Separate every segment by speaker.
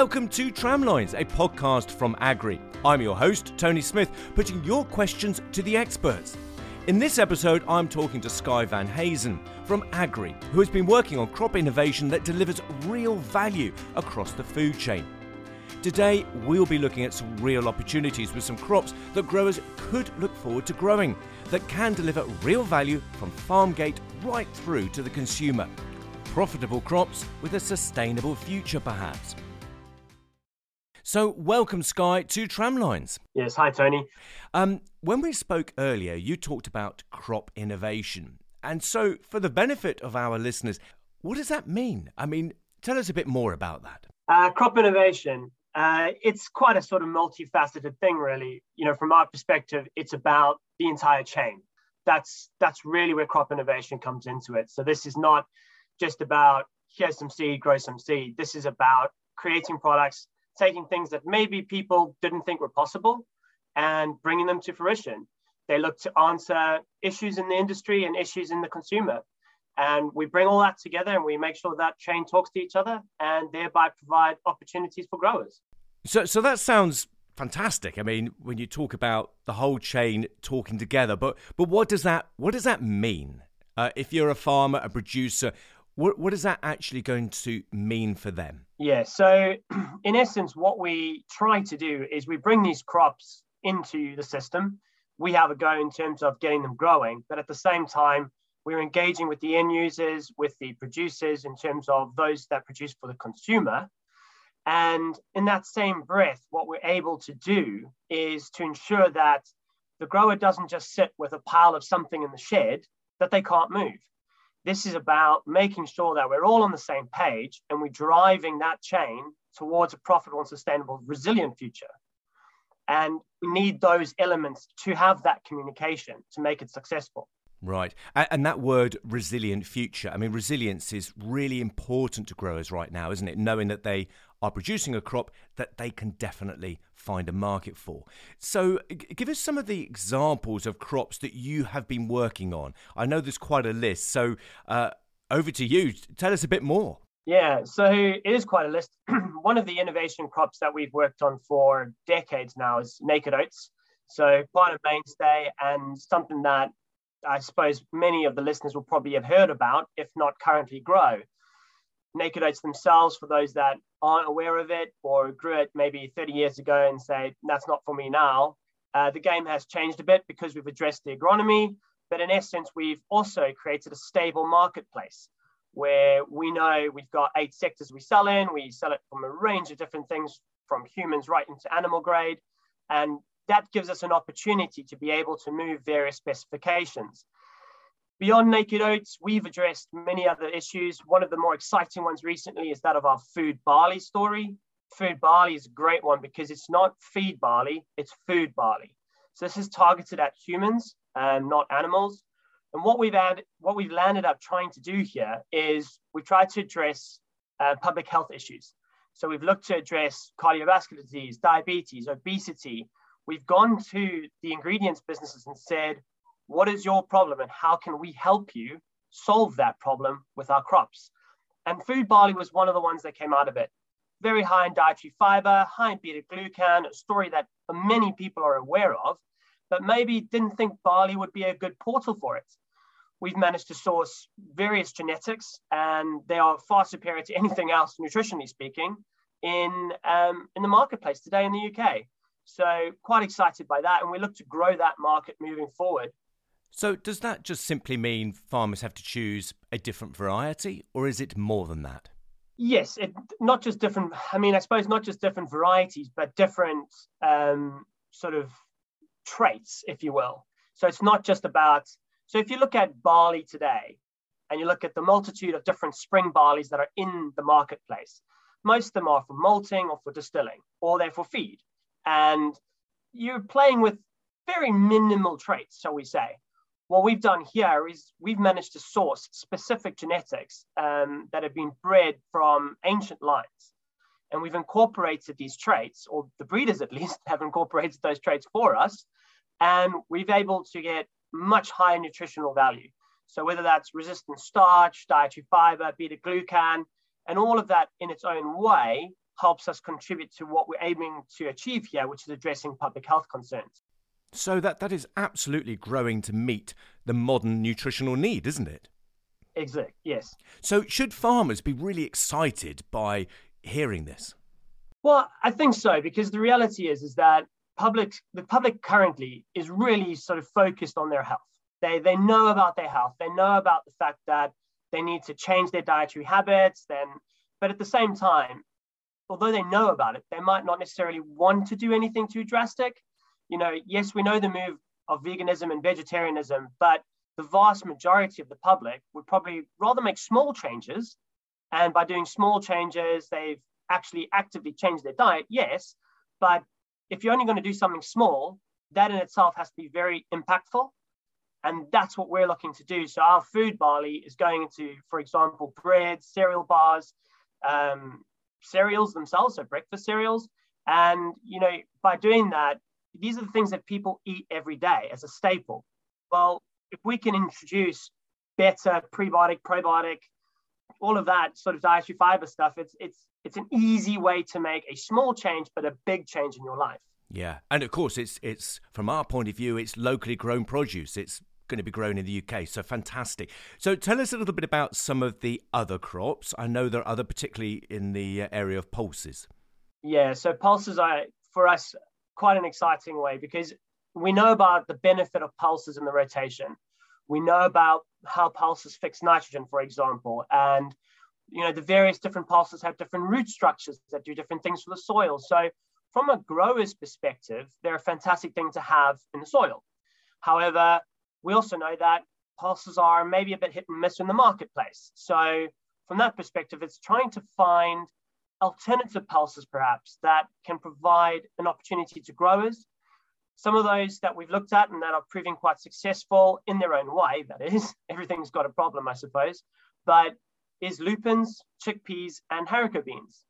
Speaker 1: Welcome to Tramlines, a podcast from Agrii. I'm your host, Tony Smith, putting your questions to the experts. In this episode, I'm talking to Sky Van Hazen from Agrii, who has been working on crop innovation that delivers real value across the food chain. Today, we'll be looking at some real opportunities with some crops that growers could look forward to growing that can deliver real value from farm gate right through to the consumer. Profitable crops with a sustainable future, perhaps. So, welcome, Skye, to Tramlines.
Speaker 2: Yes, hi, Tony.
Speaker 1: Um, when we spoke earlier, you talked about crop innovation. And so, for the benefit of our listeners, what does that mean? I mean, tell us a bit more about that.
Speaker 2: Uh, crop innovation, uh, it's quite a sort of multifaceted thing, really. You know, from our perspective, it's about the entire chain. That's that's really where crop innovation comes into it. So this is not just about here's some seed, grow some seed. This is about creating products taking things that maybe people didn't think were possible and bringing them to fruition. They look to answer issues in the industry and issues in the consumer. And we bring all that together and we make sure that chain talks to each other and thereby provide opportunities for growers.
Speaker 1: So, so that sounds fantastic. I mean, when you talk about the whole chain talking together, but but what does that what does that mean? Uh, if you're a farmer, a producer, what, what is that actually going to mean for them?
Speaker 2: Yeah, so in essence, what we try to do is we bring these crops into the system. We have a go in terms of getting them growing, but at the same time, we're engaging with the end users, with the producers in terms of those that produce for the consumer. And in that same breath, what we're able to do is to ensure that the grower doesn't just sit with a pile of something in the shed that they can't move. This is about making sure that we're all on the same page and we're driving that chain towards a profitable and sustainable, resilient future. And we need those elements to have that communication to make it successful.
Speaker 1: Right. And that word resilient future, I mean, resilience is really important to growers right now, isn't it? Knowing that they are producing a crop that they can definitely find a market for. So, give us some of the examples of crops that you have been working on. I know there's quite a list. So, uh, over to you. Tell us a bit more.
Speaker 2: Yeah, so it is quite a list. One of the innovation crops that we've worked on for decades now is naked oats. So, quite a mainstay and something that I suppose many of the listeners will probably have heard about, if not currently grow. Naked oats themselves, for those that aren't aware of it or grew it maybe 30 years ago and say, that's not for me now, uh, the game has changed a bit because we've addressed the agronomy. But in essence, we've also created a stable marketplace where we know we've got eight sectors we sell in. We sell it from a range of different things, from humans right into animal grade. And that gives us an opportunity to be able to move various specifications. Beyond naked oats, we've addressed many other issues. One of the more exciting ones recently is that of our food barley story. Food barley is a great one because it's not feed barley, it's food barley. So this is targeted at humans and not animals. And what we've had, what we've landed up trying to do here is we've tried to address uh, public health issues. So we've looked to address cardiovascular disease, diabetes, obesity. We've gone to the ingredients businesses and said, what is your problem and how can we help you solve that problem with our crops? And food barley was one of the ones that came out of it. Very high in dietary fiber, high in beta glucan, a story that many people are aware of, but maybe didn't think barley would be a good portal for it. We've managed to source various genetics, and they are far superior to anything else, nutritionally speaking, in, um, in the marketplace today in the UK. So, quite excited by that. And we look to grow that market moving forward.
Speaker 1: So, does that just simply mean farmers have to choose a different variety, or is it more than that?
Speaker 2: Yes, it, not just different. I mean, I suppose not just different varieties, but different um, sort of traits, if you will. So, it's not just about. So, if you look at barley today, and you look at the multitude of different spring barleys that are in the marketplace, most of them are for malting or for distilling, or they're for feed. And you're playing with very minimal traits, shall we say what we've done here is we've managed to source specific genetics um, that have been bred from ancient lines. And we've incorporated these traits, or the breeders at least have incorporated those traits for us. And we've able to get much higher nutritional value. So whether that's resistant starch, dietary fiber, beta glucan, and all of that in its own way helps us contribute to what we're aiming to achieve here, which is addressing public health concerns.
Speaker 1: So that, that is absolutely growing to meet the modern nutritional need, isn't it?
Speaker 2: Exactly, yes.
Speaker 1: So should farmers be really excited by hearing this?
Speaker 2: Well, I think so, because the reality is is that public the public currently is really sort of focused on their health. They they know about their health. They know about the fact that they need to change their dietary habits, then but at the same time, although they know about it, they might not necessarily want to do anything too drastic. You know, yes, we know the move of veganism and vegetarianism, but the vast majority of the public would probably rather make small changes. And by doing small changes, they've actually actively changed their diet, yes. But if you're only going to do something small, that in itself has to be very impactful. And that's what we're looking to do. So our food barley is going into, for example, bread, cereal bars, um, cereals themselves, so breakfast cereals. And you know, by doing that, these are the things that people eat every day as a staple. Well, if we can introduce better prebiotic, probiotic, all of that sort of dietary fiber stuff, it's it's it's an easy way to make a small change but a big change in your life.
Speaker 1: Yeah, and of course, it's it's from our point of view, it's locally grown produce. It's going to be grown in the UK, so fantastic. So tell us a little bit about some of the other crops. I know there are other, particularly in the uh, area of pulses.
Speaker 2: Yeah, so pulses are for us quite an exciting way because we know about the benefit of pulses in the rotation. We know about how pulses fix nitrogen, for example, and you know the various different pulses have different root structures that do different things for the soil. So from a grower's perspective, they're a fantastic thing to have in the soil. However, we also know that pulses are maybe a bit hit and miss in the marketplace. So from that perspective, it's trying to find alternative pulses perhaps that can provide an opportunity to growers. Some of those that we've looked at and that are proving quite successful in their own way, that is, everything's got a problem, I suppose, but is lupins, chickpeas, and haricot beans.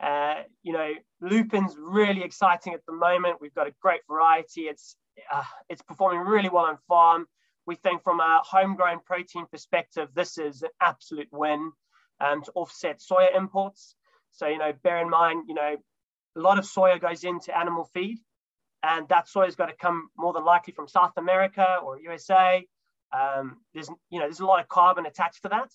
Speaker 2: Uh, you know, lupin's really exciting at the moment. We've got a great variety. It's uh, it's performing really well on farm. We think from a homegrown protein perspective, this is an absolute win um, to offset soya imports. So, you know, bear in mind, you know, a lot of soya goes into animal feed, and that soya's got to come more than likely from South America or USA. Um, there's, you know, there's a lot of carbon attached to that.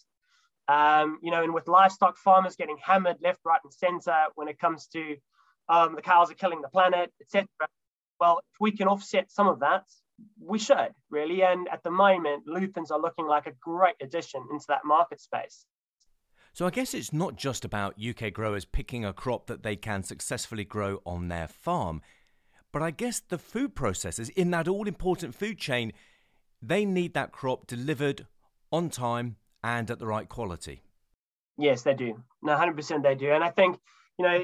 Speaker 2: Um, you know, and with livestock farmers getting hammered left, right, and center when it comes to um, the cows are killing the planet, etc. Well, if we can offset some of that, we should really. And at the moment, lupins are looking like a great addition into that market space.
Speaker 1: So I guess it's not just about UK growers picking a crop that they can successfully grow on their farm, but I guess the food processors in that all important food chain, they need that crop delivered on time and at the right quality.
Speaker 2: Yes, they do. No, 100% they do. And I think, you know,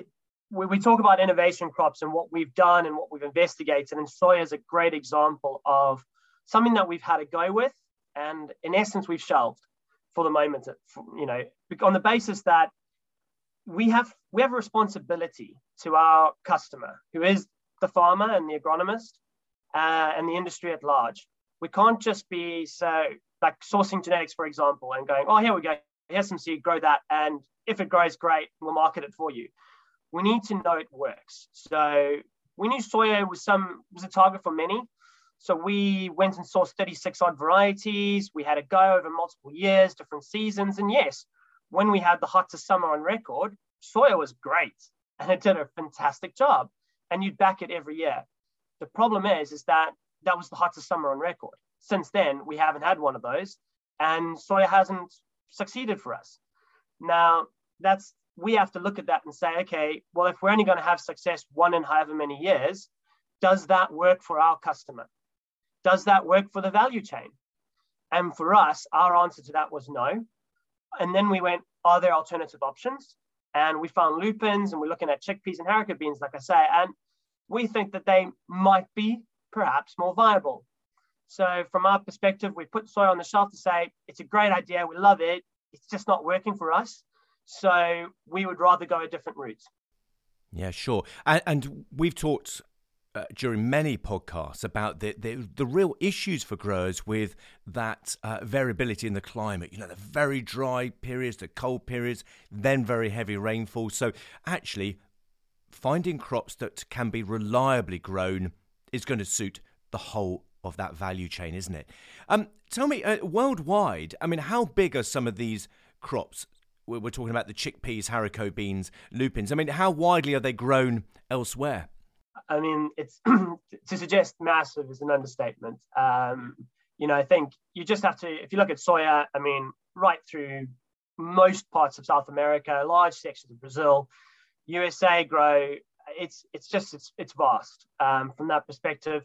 Speaker 2: we, we talk about innovation crops and what we've done and what we've investigated, and soya is a great example of something that we've had a go with, and in essence, we've shelved for the moment. You know, on the basis that we have we have a responsibility to our customer, who is the farmer and the agronomist, uh, and the industry at large. We can't just be so like sourcing genetics, for example, and going, oh, here we go, here's some seed, grow that, and if it grows, great, we'll market it for you we need to know it works. So we knew soya was some was a target for many. So we went and sourced 36 odd varieties. We had a go over multiple years, different seasons. And yes, when we had the hottest summer on record, soya was great and it did a fantastic job. And you'd back it every year. The problem is, is that that was the hottest summer on record. Since then, we haven't had one of those, and soya hasn't succeeded for us. Now, that's we have to look at that and say, okay, well, if we're only going to have success one in however many years, does that work for our customer? Does that work for the value chain? And for us, our answer to that was no. And then we went, are there alternative options? And we found lupins and we're looking at chickpeas and haricot beans, like I say, and we think that they might be perhaps more viable. So from our perspective, we put soy on the shelf to say, it's a great idea, we love it, it's just not working for us. So we would rather go a different route.
Speaker 1: Yeah, sure. And, and we've talked uh, during many podcasts about the, the, the real issues for growers with that uh, variability in the climate. You know, the very dry periods, the cold periods, then very heavy rainfall. So actually, finding crops that can be reliably grown is going to suit the whole of that value chain, isn't it? Um, tell me, uh, worldwide, I mean, how big are some of these crops? We're, talking about the chickpeas, haricot beans, lupins. I mean, how widely are they grown elsewhere?
Speaker 2: I mean, it's to suggest massive is an understatement. Um, you know, I think you just have to, if you look at soya, I mean, right through most parts of South America, large sections of Brazil, USA grow. It's it's just it's it's vast um, from that perspective.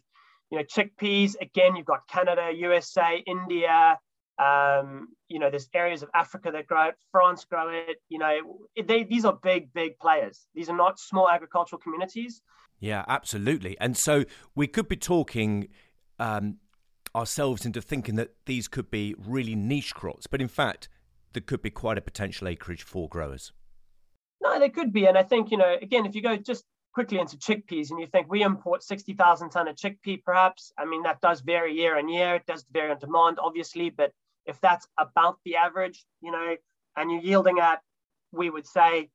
Speaker 2: You know, chickpeas again. You've got Canada, USA, India. Um, you know, there's areas of Africa that grow it. France grow it. You know, they, these are big, big players. These are not small agricultural communities.
Speaker 1: Yeah, absolutely. And so we could be talking um, ourselves into thinking that these could be really niche crops, but in fact, there could be quite a potential acreage for growers.
Speaker 2: No, there could be. And I think, you know, again, if you go just quickly into chickpeas and you think we import 60,000 ton of chickpea, perhaps, I mean, that does vary year on year. It does vary on demand, obviously. But if that's about the average, you know, and you're yielding at, we would say,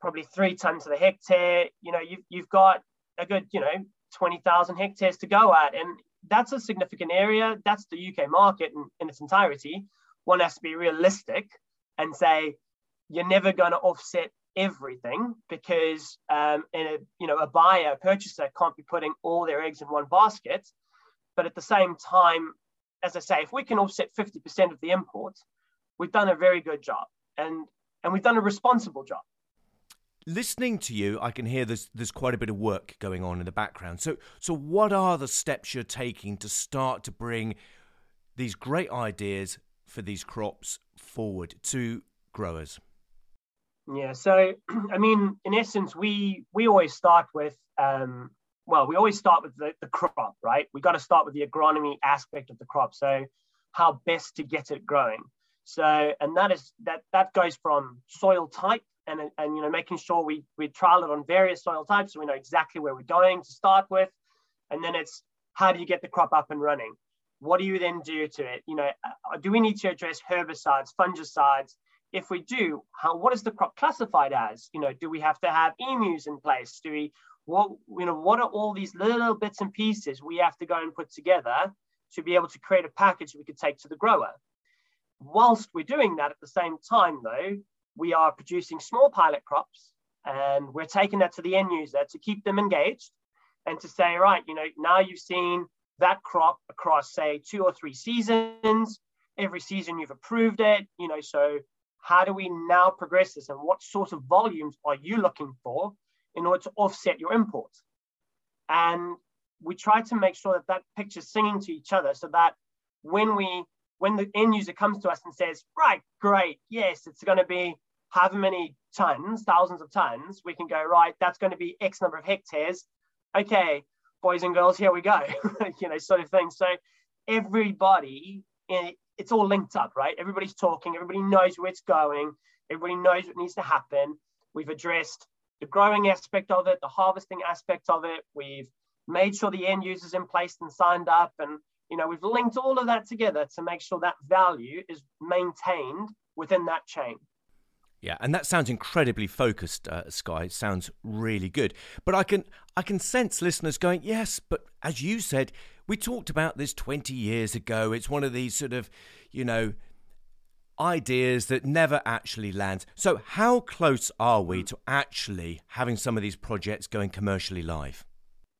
Speaker 2: probably three tons to the hectare, you know, you've, you've got a good, you know, 20,000 hectares to go at. And that's a significant area. That's the UK market in, in its entirety. One has to be realistic and say, you're never going to offset everything because um, a, you know a buyer, a purchaser can't be putting all their eggs in one basket. But at the same time, as I say, if we can offset 50% of the imports, we've done a very good job, and and we've done a responsible job
Speaker 1: listening to you, I can hear there's there's quite a bit of work going on in the background. So so what are the steps you're taking to start to bring these great ideas for these crops forward to growers?
Speaker 2: Yeah, so I mean, in essence, we we always start with um, well, we always start with the, the crop, right? We got to start with the agronomy aspect of the crop. So how best to get it growing. So, and that is that that goes from soil type and, and you know making sure we we trial it on various soil types so we know exactly where we're going to start with and then it's how do you get the crop up and running what do you then do to it you know uh, do we need to address herbicides fungicides if we do how what is the crop classified as you know do we have to have EAMUs in place do we what you know what are all these little bits and pieces we have to go and put together to be able to create a package we could take to the grower whilst we're doing that at the same time though we are producing small pilot crops and we're taking that to the end user to keep them engaged and to say, right, you know, now you've seen that crop across, say, two or three seasons. Every season you've approved it, you know, so how do we now progress this and what sort of volumes are you looking for in order to offset your imports? And we try to make sure that that picture's singing to each other so that when we when the end user comes to us and says, right, great, yes, it's going to be however many tons, thousands of tons, we can go, right, that's going to be X number of hectares. Okay, boys and girls, here we go, you know, sort of thing. So everybody, eh, it's all linked up, right? Everybody's talking, everybody knows where it's going, everybody knows what needs to happen. We've addressed the growing aspect of it, the harvesting aspect of it. We've made sure the end users in place and signed up. And, you know, we've linked all of that together to make sure that value is maintained within that chain.
Speaker 1: Yeah, and that sounds incredibly focused, uh, Sky. It sounds really good. But I can I can sense listeners going, yes, but as you said, we talked about this 20 years ago. It's one of these sort of, you know, ideas that never actually lands. So how close are we to actually having some of these projects going commercially live?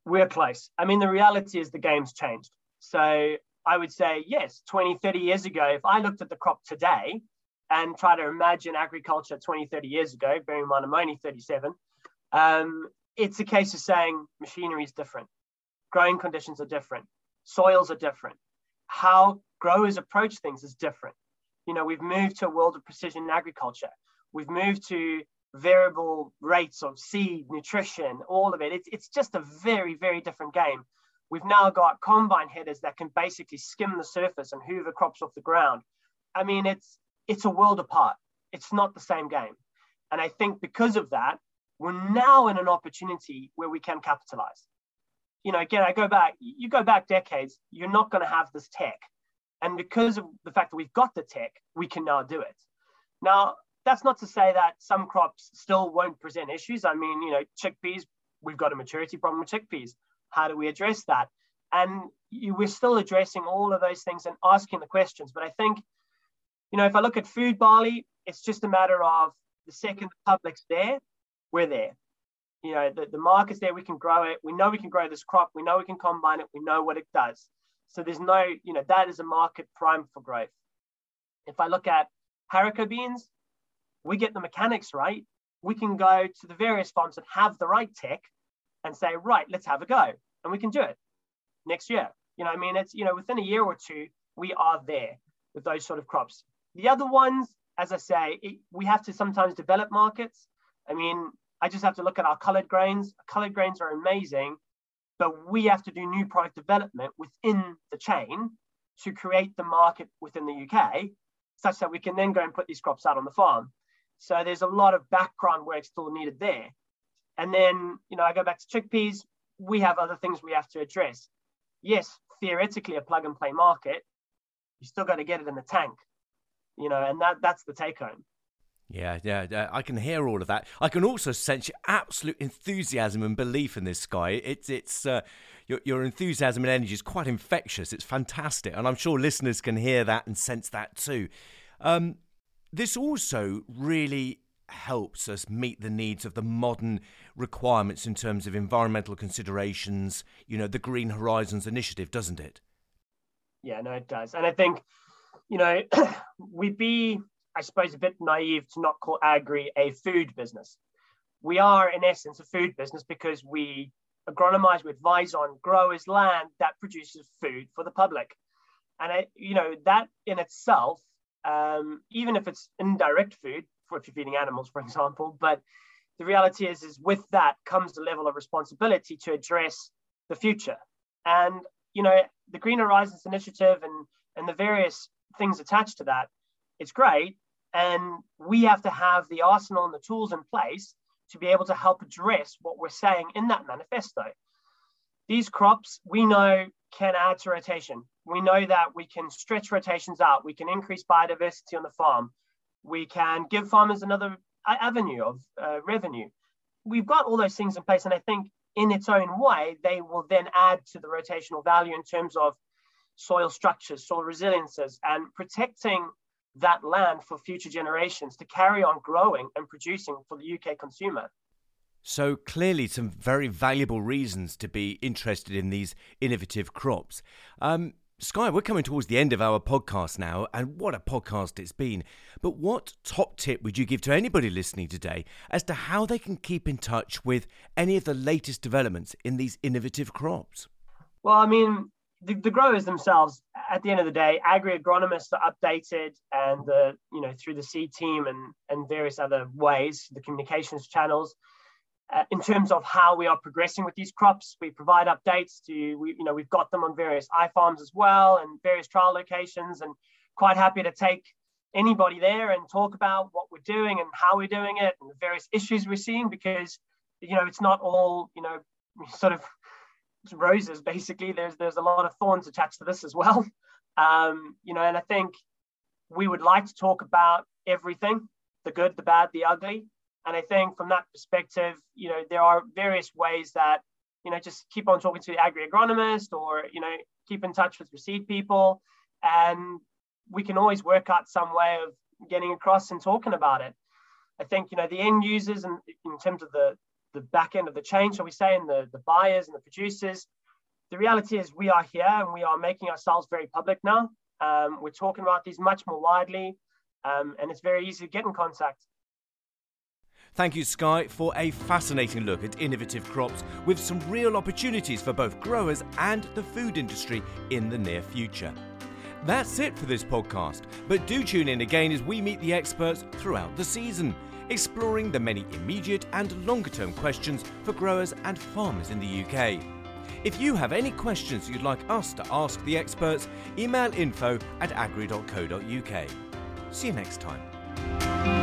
Speaker 2: We're close. I mean, the reality is the game's changed. So I would say, yes, 20, 30 years ago, if I looked at the crop today, and try to imagine agriculture 20, 30 years ago, bearing in mind I'm only 37, um, it's a case of saying machinery is different, growing conditions are different, soils are different, how growers approach things is different. You know, we've moved to a world of precision agriculture. We've moved to variable rates of seed, nutrition, all of it. It's, it's just a very, very different game. We've now got combine headers that can basically skim the surface and hoover crops off the ground. I mean, it's it's a world apart. It's not the same game. And I think because of that, we're now in an opportunity where we can capitalize. you know, again, I go back, you go back decades, you're not going to have this tech. And because of the fact that we've got the tech, we can now do it. Now, that's not to say that some crops still won't present issues. I mean, you know, chickpeas, we've got a maturity problem with chickpeas. How do we address that? And you, we're still addressing all of those things and asking the questions. But I think, you know, if I look at food barley, it's just a matter of the second the public's there, we're there. You know, the, the market's there, we can grow it. We know we can grow this crop. We know we can combine it. We know what it does. So there's no, you know, that is a market prime for growth. If I look at haricot beans, we get the mechanics right. We can go to the various farms that have the right tech and say, right, let's have a go. And we can do it next year. You know, I mean, it's, you know, within a year or two, we are there with those sort of crops. The other ones, as I say, it, we have to sometimes develop markets. I mean, I just have to look at our colored grains. Colored grains are amazing, but we have to do new product development within the chain to create the market within the UK, such that we can then go and put these crops out on the farm. So there's a lot of background work still needed there. And then, you know, I go back to chickpeas. We have other things we have to address. Yes, theoretically a plug and play market. You still got to get it in the tank, you know, and that that's the take home.
Speaker 1: Yeah, yeah, I can hear all of that. I can also sense your absolute enthusiasm and belief in this guy. It's it's uh, your your enthusiasm and energy is quite infectious. It's fantastic, and I'm sure listeners can hear that and sense that too. Um, this also really helps us meet the needs of the modern requirements in terms of environmental considerations. You know, the Green Horizons initiative, doesn't it?
Speaker 2: Yeah, no, it does, and I think you know we'd be I suppose, a bit naive to not call Agrii a food business. We are, in essence, a food business because we agronomize, we advise on growers' land that produces food for the public. And, I, you know, that in itself, um, even if it's indirect food, for if you're feeding animals, for example, but the reality is, is with that comes the level of responsibility to address the future. And, you know, the Green Horizons Initiative and, and the various things attached to that, it's great, and we have to have the arsenal and the tools in place to be able to help address what we're saying in that manifesto. These crops we know can add to rotation. We know that we can stretch rotations out. We can increase biodiversity on the farm. We can give farmers another avenue of uh, revenue. We've got all those things in place. And I think in its own way, they will then add to the rotational value in terms of soil structures, soil resiliences, and protecting that land for future generations to carry on growing and producing for the UK consumer.
Speaker 1: So, clearly, some very valuable reasons to be interested in these innovative crops. Um, Skye, we're coming towards the end of our podcast now, and what a podcast it's been. But what top tip would you give to anybody listening today as to how they can keep in touch with any of the latest developments in these innovative crops?
Speaker 2: Well, I mean, the, the, growers themselves, at the end of the day, Agrii agronomists are updated and the, you know, through the seed team and, and various other ways, the communications channels. Uh, in terms of how we are progressing with these crops, we provide updates to, we, you know, we've got them on various iFarms as well and various trial locations and quite happy to take anybody there and talk about what we're doing and how we're doing it and the various issues we're seeing because, you know, it's not all, you know, sort of roses basically. There's there's a lot of thorns attached to this as well. Um, you know and i think we would like to talk about everything the good the bad the ugly. And i think from that perspective you know there are various ways that you know just keep on talking to the Agrii agronomist or you know keep in touch with receipt people. And we can always work out some way of getting across and talking about it. I think you know the end users and in terms of the the back end of the chain, shall we say, and the, the buyers and the producers. The reality is we are here and we are making ourselves very public now. Um, we're talking about these much more widely, um, and it's very easy to get in contact.
Speaker 1: Thank you, Sky, for a fascinating look at innovative crops with some real opportunities for both growers and the food industry in the near future. That's it for this podcast, but do tune in again as we meet the experts throughout the season exploring the many immediate and longer term questions for growers and farmers in the UK. If you have any questions you'd like us to ask the experts, email info at agrii.co.uk. See you next time.